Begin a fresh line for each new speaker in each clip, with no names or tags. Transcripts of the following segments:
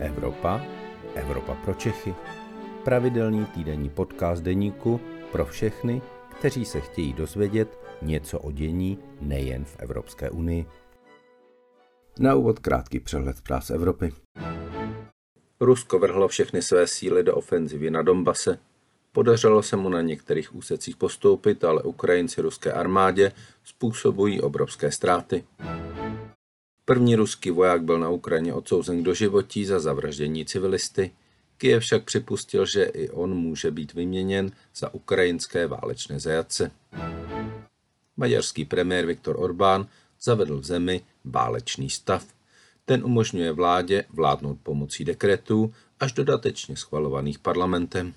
Evropa, Evropa pro Čechy. Pravidelný týdenní podcast deníku pro všechny, kteří se chtějí dozvědět něco o dění nejen v Evropské unii. Na úvod krátký přehled práv Evropy. Rusko vrhlo všechny své síly do ofenzivy na Donbase. Podařilo se mu na některých úsecích postoupit, ale Ukrajinci ruské armádě způsobují obrovské ztráty. První ruský voják byl na Ukrajině odsouzen do životí za zavraždění civilisty. Kyjev však připustil, že i on může být vyměněn za ukrajinské válečné zajatce. Maďarský premiér Viktor Orbán zavedl v zemi válečný stav. Ten umožňuje vládě vládnout pomocí dekretů až dodatečně schvalovaných parlamentem.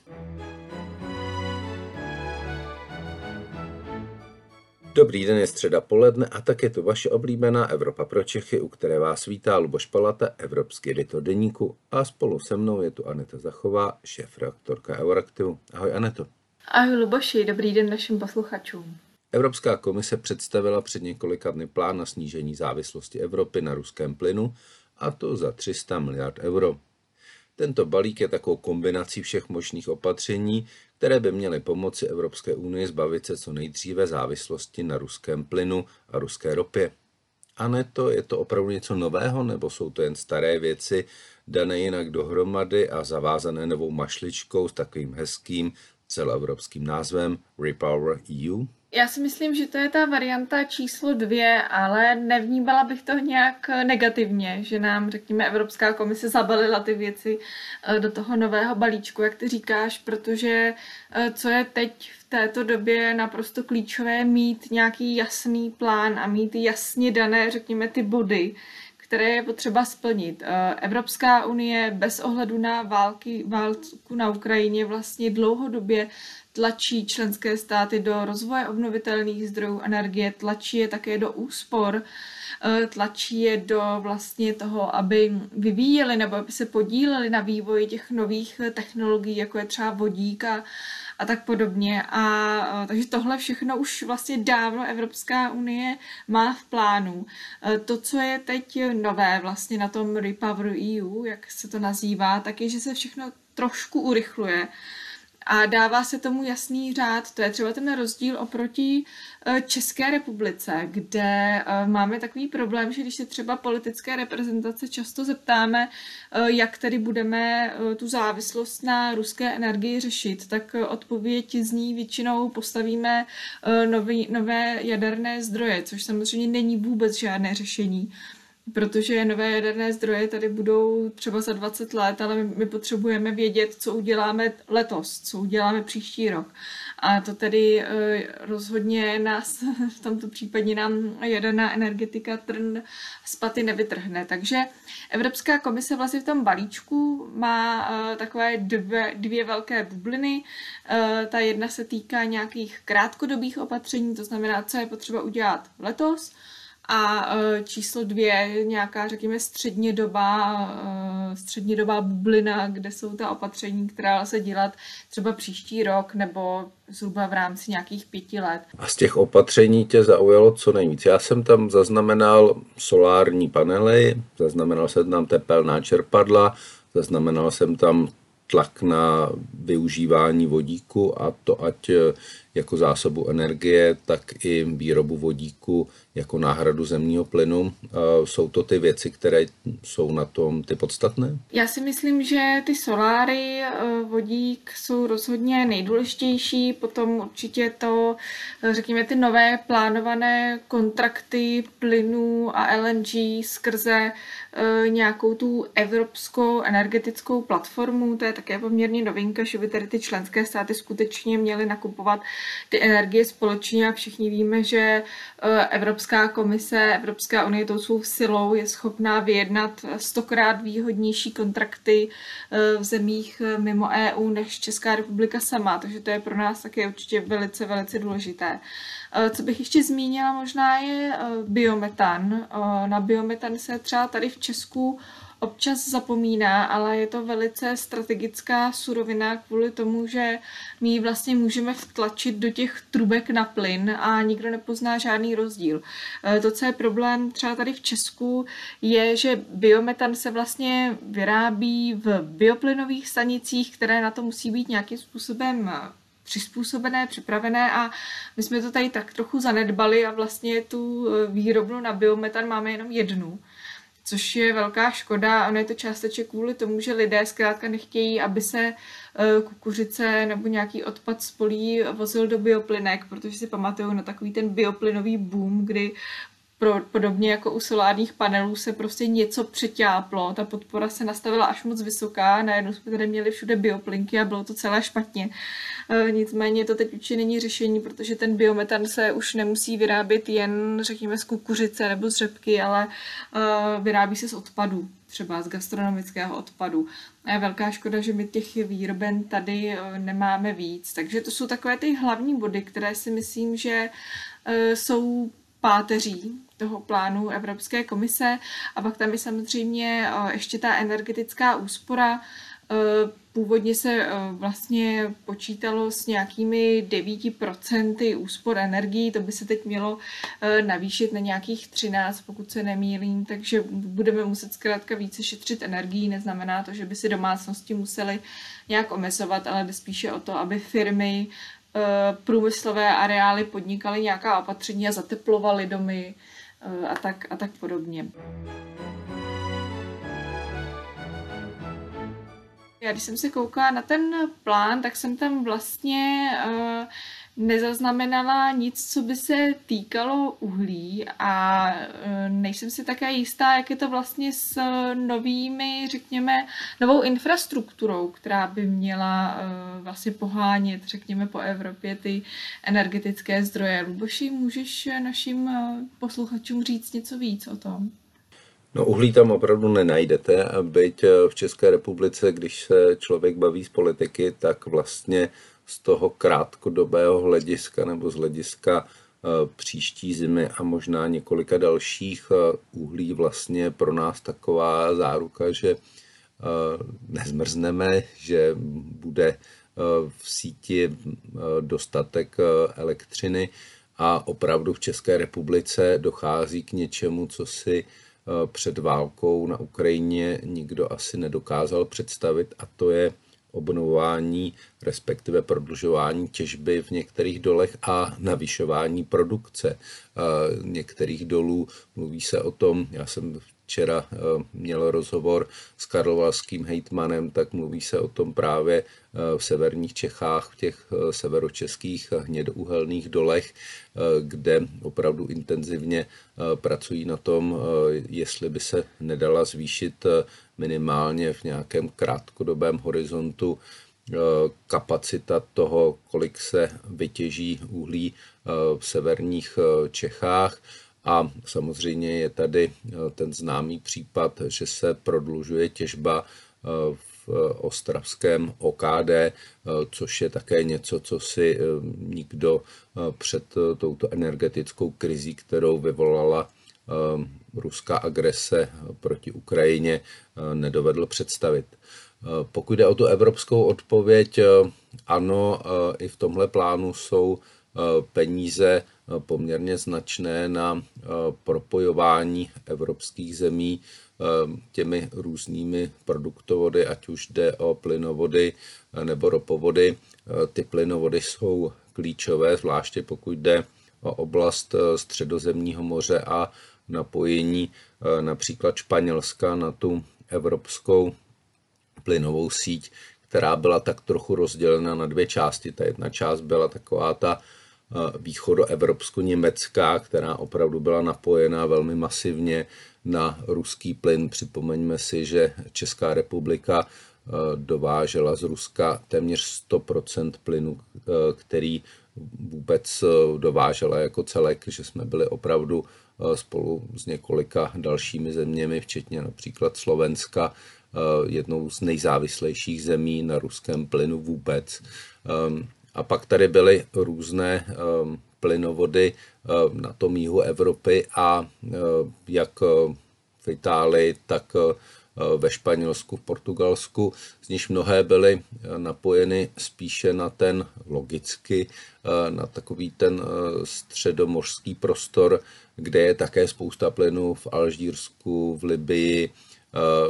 Dobrý den, je středa poledne a tak je to vaše oblíbená Evropa pro Čechy, u které vás vítá Luboš Palata, evropský editor deníku a spolu se mnou je tu Aneta Zachová, šéf-reaktorka Euraktivu. Ahoj Aneto.
Ahoj Luboši, dobrý den našim posluchačům.
Evropská komise představila před několika dny plán na snížení závislosti Evropy na ruském plynu a to za 300 miliard euro. Tento balík je takovou kombinací všech možných opatření, které by měly pomoci Evropské unii zbavit se co nejdříve závislosti na ruském plynu a ruské ropě. A ne to, je to opravdu něco nového, nebo jsou to jen staré věci, dané jinak dohromady a zavázané novou mašličkou s takovým hezkým celoevropským názvem Repower EU?
Já si myslím, že to je ta varianta číslo dvě, ale nevnímala bych to nějak negativně, že nám, řekněme, Evropská komise zabalila ty věci eh, do toho nového balíčku, jak ty říkáš, protože eh, co je teď v této době naprosto klíčové, mít nějaký jasný plán a mít jasně dané, řekněme, ty body, které je potřeba splnit. Eh, Evropská unie bez ohledu na války, válku na Ukrajině vlastně dlouhodobě tlačí členské státy do rozvoje obnovitelných zdrojů energie, tlačí je také do úspor, eh, tlačí je do vlastně toho, aby vyvíjeli nebo aby se podíleli na vývoji těch nových technologií, jako je třeba vodík a, a tak podobně. A, a takže tohle všechno už vlastně dávno Evropská unie má v plánu. To, co je teď nové vlastně na tom Repower EU, jak se to nazývá, tak je, že se všechno trošku urychluje a dává se tomu jasný řád. To je třeba ten rozdíl oproti eh, České republice, kde eh, máme takový problém, že když se třeba politické reprezentace často zeptáme, eh, jak tedy budeme tu závislost na ruské energii řešit, tak odpověď zní většinou postavíme nový, nové jaderné zdroje, což samozřejmě není vůbec žádné řešení protože nové jaderné zdroje tady budou třeba za 20 let, ale my, my potřebujeme vědět, co uděláme letos, co uděláme příští rok. A to tedy e, rozhodně nás v tomto případě nám jaderná energetika trn z paty nevytrhne. Takže Evropská komise vlastně v tom balíčku má e, takové dvě, dvě velké bubliny. E, ta jedna se týká nějakých krátkodobých opatření, to znamená, co je potřeba udělat letos, a e, číslo dvě, nějaká, řekněme, středně doba, e, středně doba bublina, kde jsou ta opatření, která se dělat třeba příští rok nebo zhruba v rámci nějakých pěti let.
A z těch opatření tě zaujalo co nejvíc? Já jsem tam zaznamenal solární panely, zaznamenal jsem tam tepelná čerpadla, zaznamenal jsem tam tlak na využívání vodíku a to ať jako zásobu energie, tak i výrobu vodíku jako náhradu zemního plynu. Jsou to ty věci, které jsou na tom ty podstatné?
Já si myslím, že ty soláry, e, vodík jsou rozhodně nejdůležitější, potom určitě to, e, řekněme, ty nové plánované kontrakty plynů a LNG skrze e, nějakou tu evropskou energetickou platformu, to je také poměrně novinka, že by tady ty členské státy skutečně měly nakupovat ty energie společně a všichni víme, že eh, Evropská komise, Evropská unie tou svou silou je schopná vyjednat stokrát výhodnější kontrakty eh, v zemích eh, mimo EU než Česká republika sama, takže to je pro nás také určitě velice, velice důležité. Co bych ještě zmínila možná je biometan. Na biometan se třeba tady v Česku občas zapomíná, ale je to velice strategická surovina kvůli tomu, že my ji vlastně můžeme vtlačit do těch trubek na plyn a nikdo nepozná žádný rozdíl. Eh, to, co je problém třeba tady v Česku, je, že biometan se vlastně vyrábí v bioplynových stanicích, které na to musí být nějakým způsobem přizpůsobené, připravené a my jsme to tady tak trochu zanedbali a vlastně tu eh, výrobnu na biometan máme jenom jednu což je velká škoda. Ono je to částečně kvůli tomu, že lidé zkrátka nechtějí, aby se eh, kukuřice nebo nějaký odpad z polí vozil do bioplynek, protože si pamatuju na takový ten bioplynový boom, kdy pro, podobně jako u solárních panelů se prostě něco přeťáplo, ta podpora se nastavila až moc vysoká, najednou jsme tady měli všude bioplinky a bylo to celé špatně. E, nicméně to teď určitě není řešení, protože ten biometan se už nemusí vyrábět jen, řekněme, z kukuřice nebo z řepky, ale e, vyrábí se z odpadů, třeba z gastronomického odpadu. A je velká škoda, že my těch výroben tady e, nemáme víc. Takže to jsou takové ty hlavní body, které si myslím, že jsou páteří toho plánu Evropské komise a pak tam je samozřejmě eh, ještě ta energetická úspora. Eh, původně se eh, vlastně počítalo s nějakými 9% úspor energií, to by se teď mělo navýšit na nějakých 13, pokud se nemýlím, takže budeme muset zkrátka více šetřit energií. Neznamená to, že by si domácnosti museli nějak omezovat, ale jde spíše o to, aby firmy průmyslové areály podnikaly nějaká opatření a zateplovaly domy, Eh, a tak, a tak podobně. Já když jsem se koukala na ten plán, tak jsem tam vlastně uh, nezaznamenala nic, co by se týkalo uhlí a e, nejsem si také jistá, jak je to vlastně s novými, řekněme, novou infrastrukturou, která by měla e, vlastně pohánět, řekněme, po Evropě ty energetické zdroje. Luboši, můžeš našim posluchačům říct něco víc o tom?
No uhlí tam opravdu nenajdete, byť v České republice, když se člověk baví z politiky, tak vlastně z toho krátkodobého hlediska nebo z hlediska eh, příští zimy a možná několika dalších eh, uhlí vlastně pro nás taková záruka, že eh, nezmrzneme, že bude v síti dostatek elektřiny a opravdu v České republice dochází k něčemu, co si před válkou na Ukrajině nikdo asi nedokázal představit a to je obnovování, respektive prodlužování těžby v některých dolech a navyšování produkce některých dolů. Mluví se o tom, já jsem včera eh, měl rozhovor s karlovalským hejtmanem, tak mluví se o tom právě eh, v severních Čechách, v těch eh, severočeských hnědouhelných dolech, kde opravdu intenzivně pracují na tom, jestli by se nedala zvýšit minimálně v nějakém krátkodobém horizontu kapacita toho, kolik se vytěží uhlí v severních Čechách. A samozřejmě je tady eh, ten známý případ, že se prodlužuje těžba eh, v ostravském OKD, eh, což je také něco, co si nikdo před touto energetickou krizí, kterou vyvolala ruská agrese proti Ukrajině, nedovedl představit. Pokud jde o tu evropskou odpověď, ano, i v tomhle plánu jsou peníze poměrně značné na eh, propojování evropských zemí eh, těmi různými produktovody, ať už jde o plynovody eh, nebo ropovody. Ty plynovody jsou klíčové, zvláště pokud jde o oblast středozemního moře a napojení například Španělska na tu evropskou plynovou síť, která byla tak trochu rozdělena na dvě části. Ta jedna část byla taková ta východoevropsko-německá, která opravdu byla napojená velmi masivně na ruský plyn. Připomeňme si, že Česká republika eh, dovážela z Ruska téměř 100% plynu, eh, který vůbec eh, dovážela jako celek, že jsme byli opravdu spolu s několika dalšími zeměmi, včetně například Slovenska, jednou z nejzávislejších zemí na ruském plynu vůbec. Ehm, a pak tady byly různé um, plynovody um, na tom jihu Evropy a um, jak v Itálii, tak ve Španělsku, v Portugalsku, z níž mnohé byly napojeny spíše na ten logicky, na takový ten středomořský prostor, kde je také spousta plynu v Alžírsku, v Libii,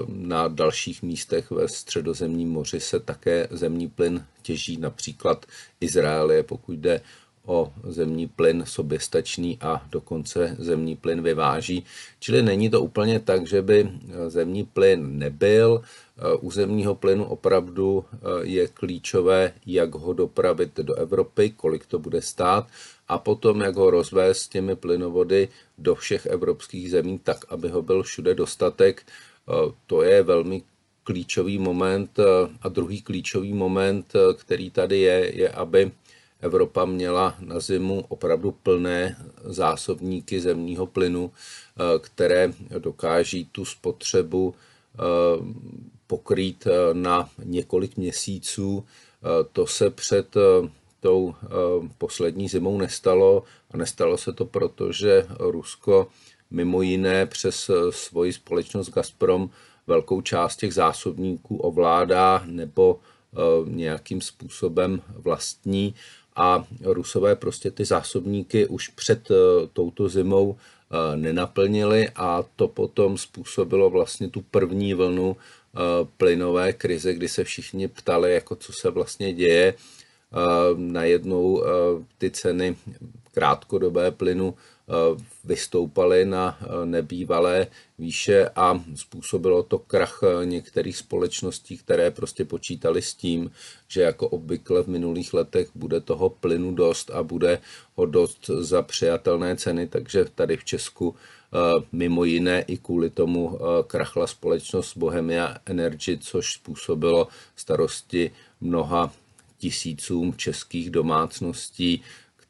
na dalších místech ve středozemním moři se také zemní plyn těží, například Izrael pokud jde o zemní plyn soběstačný a dokonce zemní plyn vyváží. Čili není to úplně tak, že by zemní plyn nebyl. U zemního plynu opravdu je klíčové, jak ho dopravit do Evropy, kolik to bude stát a potom, jak ho rozvést těmi plynovody do všech evropských zemí, tak, aby ho byl všude dostatek. To je velmi klíčový moment. A druhý klíčový moment, který tady je, je, aby Evropa měla na zimu opravdu plné zásobníky zemního plynu, eh, které dokáží tu spotřebu eh, pokrýt eh, na několik měsíců. To se před tou poslední zimou nestalo a nestalo se to proto, že Rusko mimo jiné přes svoji společnost Gazprom velkou část těch zásobníků ovládá nebo nějakým způsobem vlastní a Rusové prostě ty zásobníky už před eh, touto zimou eh, nenaplnili a to potom způsobilo vlastně tu první vlnu eh, plynové krize, kdy se všichni ptali, jako co se vlastně děje. Najednou ty ceny krátkodobé plynu Eh, vystoupaly na eh, nebývalé výše a způsobilo to krach eh, některých společností, které prostě počítali s tím, že jako obvykle v minulých letech bude toho plynu dost a bude ho dost za přijatelné ceny, takže tady v Česku mimo jiné i kvůli tomu krachla společnost Bohemia Energy, což způsobilo starosti mnoha tisícům českých domácností,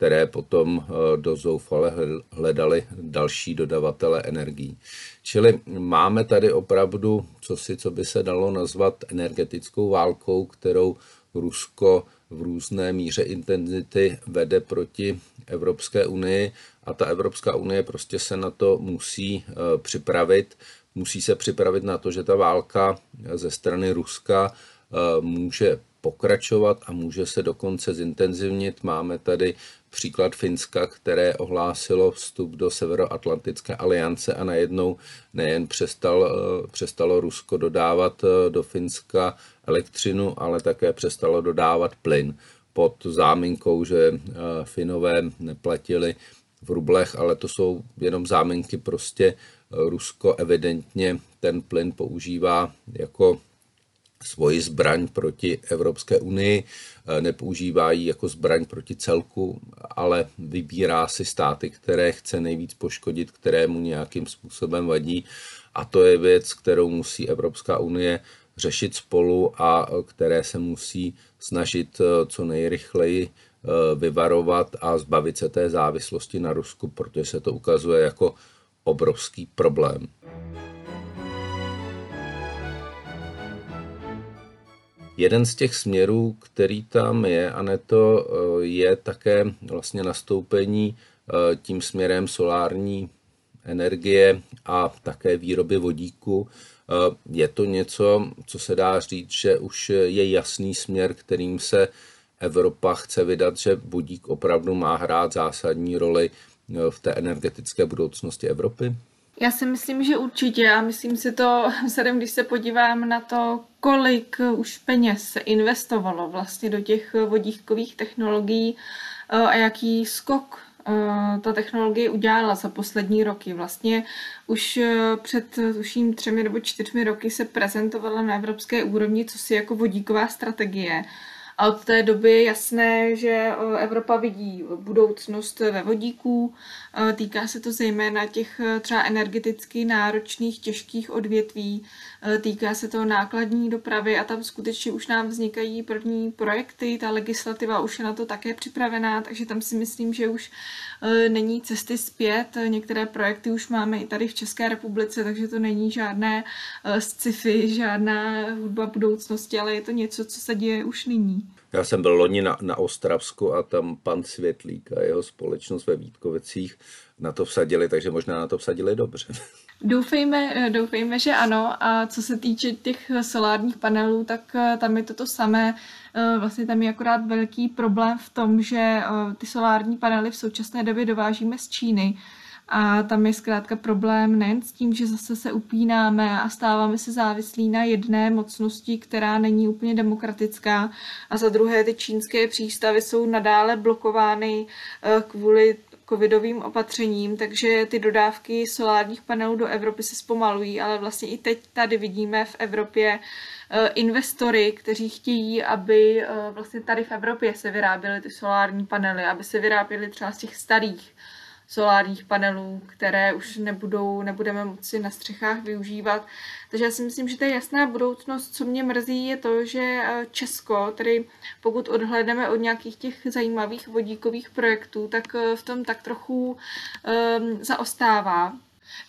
které potom eh, do zoufale hledali další dodavatele energií. Čili máme tady opravdu co si, co by se dalo nazvat energetickou válkou, kterou Rusko v různé míře intenzity vede proti Evropské unii a ta Evropská unie prostě se na to musí eh, připravit. Musí se připravit na to, že ta válka ze strany Ruska eh, může pokračovat a může se dokonce zintenzivnit. Máme tady příklad Finska, které ohlásilo vstup do Severoatlantické aliance a najednou nejen přestal, eh, přestalo Rusko dodávat eh, do Finska elektřinu, ale také přestalo dodávat plyn. Pod záminkou, že eh, Finové neplatili v rublech, ale to jsou jenom záminky, prostě Rusko evidentně ten plyn používá jako svoji zbraň proti Evropské unii, eh, nepoužívá ji jako zbraň proti celku, ale vybírá si státy, které chce nejvíc poškodit, které mu nějakým způsobem vadí. A to je věc, kterou musí Evropská unie řešit spolu a které se musí snažit eh, co nejrychleji eh, vyvarovat a zbavit se té závislosti na Rusku, protože se to ukazuje jako obrovský problém. Jeden z těch směrů, který tam je, a ne to eh, je také vlastně nastoupení eh, tím směrem solární energie a také výroby vodíku. Eh, je to něco, co se dá říct, že už je jasný směr, kterým se Evropa chce vydat, že vodík opravdu má hrát zásadní roli v té energetické budoucnosti Evropy?
Já si myslím, že určitě a myslím si to, vzhledem, když se podívám na to, kolik už peněz se investovalo vlastně do těch vodíkových technologií eh, a jaký skok eh, ta technologie udělala za poslední roky. Vlastně už eh, před tuším třemi nebo čtyřmi roky se prezentovala na evropské úrovni, co si jako vodíková strategie. A od té doby je jasné, že Evropa vidí budoucnost ve vodíku. Týká se to zejména těch třeba energeticky náročných, těžkých odvětví. Týká se to nákladní dopravy a tam skutečně už nám vznikají první projekty. Ta legislativa už je na to také připravená, takže tam si myslím, že už není cesty zpět. Některé projekty už máme i tady v České republice, takže to není žádné sci-fi, žádná hudba budoucnosti, ale je to něco, co se děje už nyní.
Já jsem byl loni na, na Ostravsku a tam pan Světlík a jeho společnost ve Vítkovicích na to vsadili, takže možná na to vsadili dobře.
Doufejme, doufejme, že ano. A co se týče těch solárních panelů, tak eh, tam je to to samé. Eh, vlastně tam je akorát velký problém v tom, že eh, ty solární panely v současné době dovážíme z Číny. A tam je zkrátka problém nejen s tím, že zase se upínáme a stáváme se závislí na jedné mocnosti, která není úplně demokratická. A za druhé ty čínské přístavy jsou nadále blokovány kvůli covidovým opatřením, takže ty dodávky solárních panelů do Evropy se zpomalují, ale vlastně i teď tady vidíme v Evropě eh, investory, kteří chtějí, aby eh, vlastně tady v Evropě se vyráběly ty solární panely, aby se vyráběly třeba z těch starých solárních panelů, které už nebudou, nebudeme moci na střechách využívat. Takže já si myslím, že to je jasná budoucnost. Co mě mrzí, je to, že eh, Česko, tedy pokud odhledneme od nějakých těch zajímavých vodíkových projektů, tak eh, v tom tak trochu um, zaostává.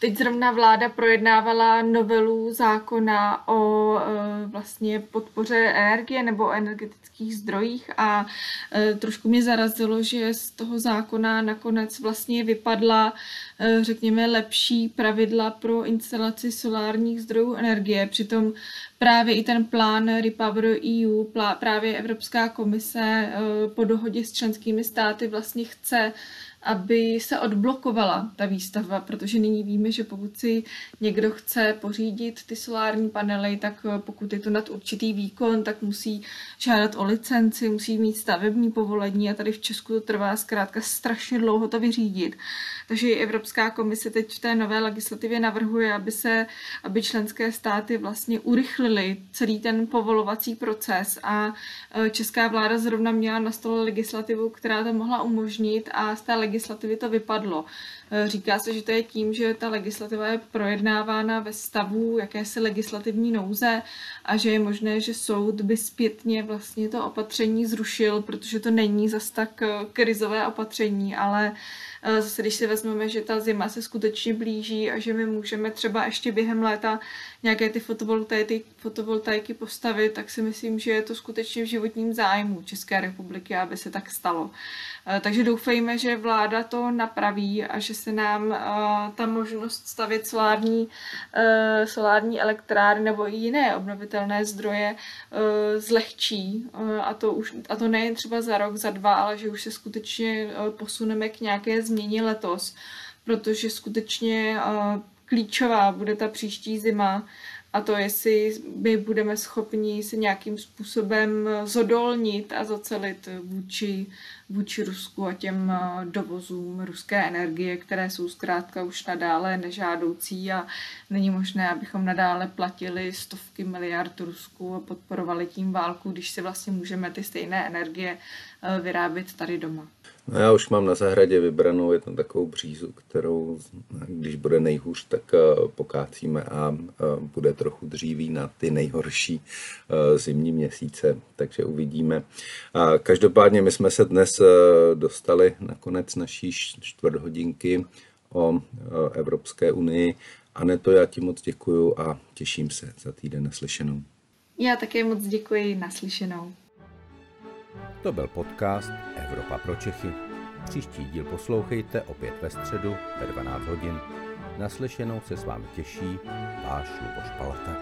Teď zrovna vláda projednávala novelu zákona o e, vlastně podpoře energie nebo o energetických zdrojích a e, trošku mě zarazilo, že z toho zákona nakonec vlastně vypadla, e, řekněme, lepší pravidla pro instalaci solárních zdrojů energie. Přitom právě i ten plán Repower EU, právě Evropská komise po dohodě s členskými státy vlastně chce aby se odblokovala ta výstavba, protože nyní víme, že pokud si někdo chce pořídit ty solární panely, tak eh, pokud je to nad určitý výkon, tak musí žádat o licenci, musí mít stavební povolení a tady v Česku to trvá zkrátka strašně dlouho to vyřídit. Takže i Evropská komise teď v té nové legislativě navrhuje, aby se, aby členské státy vlastně urychlily celý ten povolovací proces a eh, česká vláda zrovna měla na stole legislativu, která to mohla umožnit a z té legislativy to vypadlo. Eh, říká se, že to je tím, že ta legislativa je projednávána ve stavu jakési legislativní nouze a že je možné, že soud by zpětně vlastně to opatření zrušil, protože to není zas tak eh, krizové opatření, ale eh, zase když si vezmeme, že ta zima se skutečně blíží a že my můžeme třeba ještě během léta nějaké ty fotovoltaiky, fotovoltaiky postavit, tak si myslím, že je to skutečně v životním zájmu České republiky, aby se tak stalo. Takže doufejme, že vláda to napraví a že se nám uh, ta možnost stavit solární, uh, solární elektrárny nebo i jiné obnovitelné zdroje uh, zlehčí. Uh, a, to už, a to nejen třeba za rok, za dva, ale že už se skutečně uh, posuneme k nějaké změně letos, protože skutečně uh, klíčová bude ta příští zima a to, jestli my budeme schopni se nějakým způsobem zodolnit a zacelit vůči, vůči Rusku a těm eh, dovozům ruské energie, které jsou zkrátka už nadále nežádoucí a není možné, abychom nadále platili stovky miliard Rusku a podporovali tím válku, když si vlastně můžeme ty stejné energie eh, vyrábět tady doma.
No já už mám na zahradě vybranou jednu takovou břízu, kterou, když bude nejhůř, tak eh, pokácíme a eh, bude trochu dříví na ty nejhorší eh, zimní měsíce, takže uvidíme. A každopádně my jsme se dnes dostali na konec naší čtvrthodinky o Evropské unii. Aneto, já ti moc děkuju a těším se za týden naslyšenou.
Já také moc děkuji naslyšenou.
To byl podcast Evropa pro Čechy. Příští díl poslouchejte opět ve středu ve 12 hodin. Naslyšenou se s vámi těší váš Luboš Palata.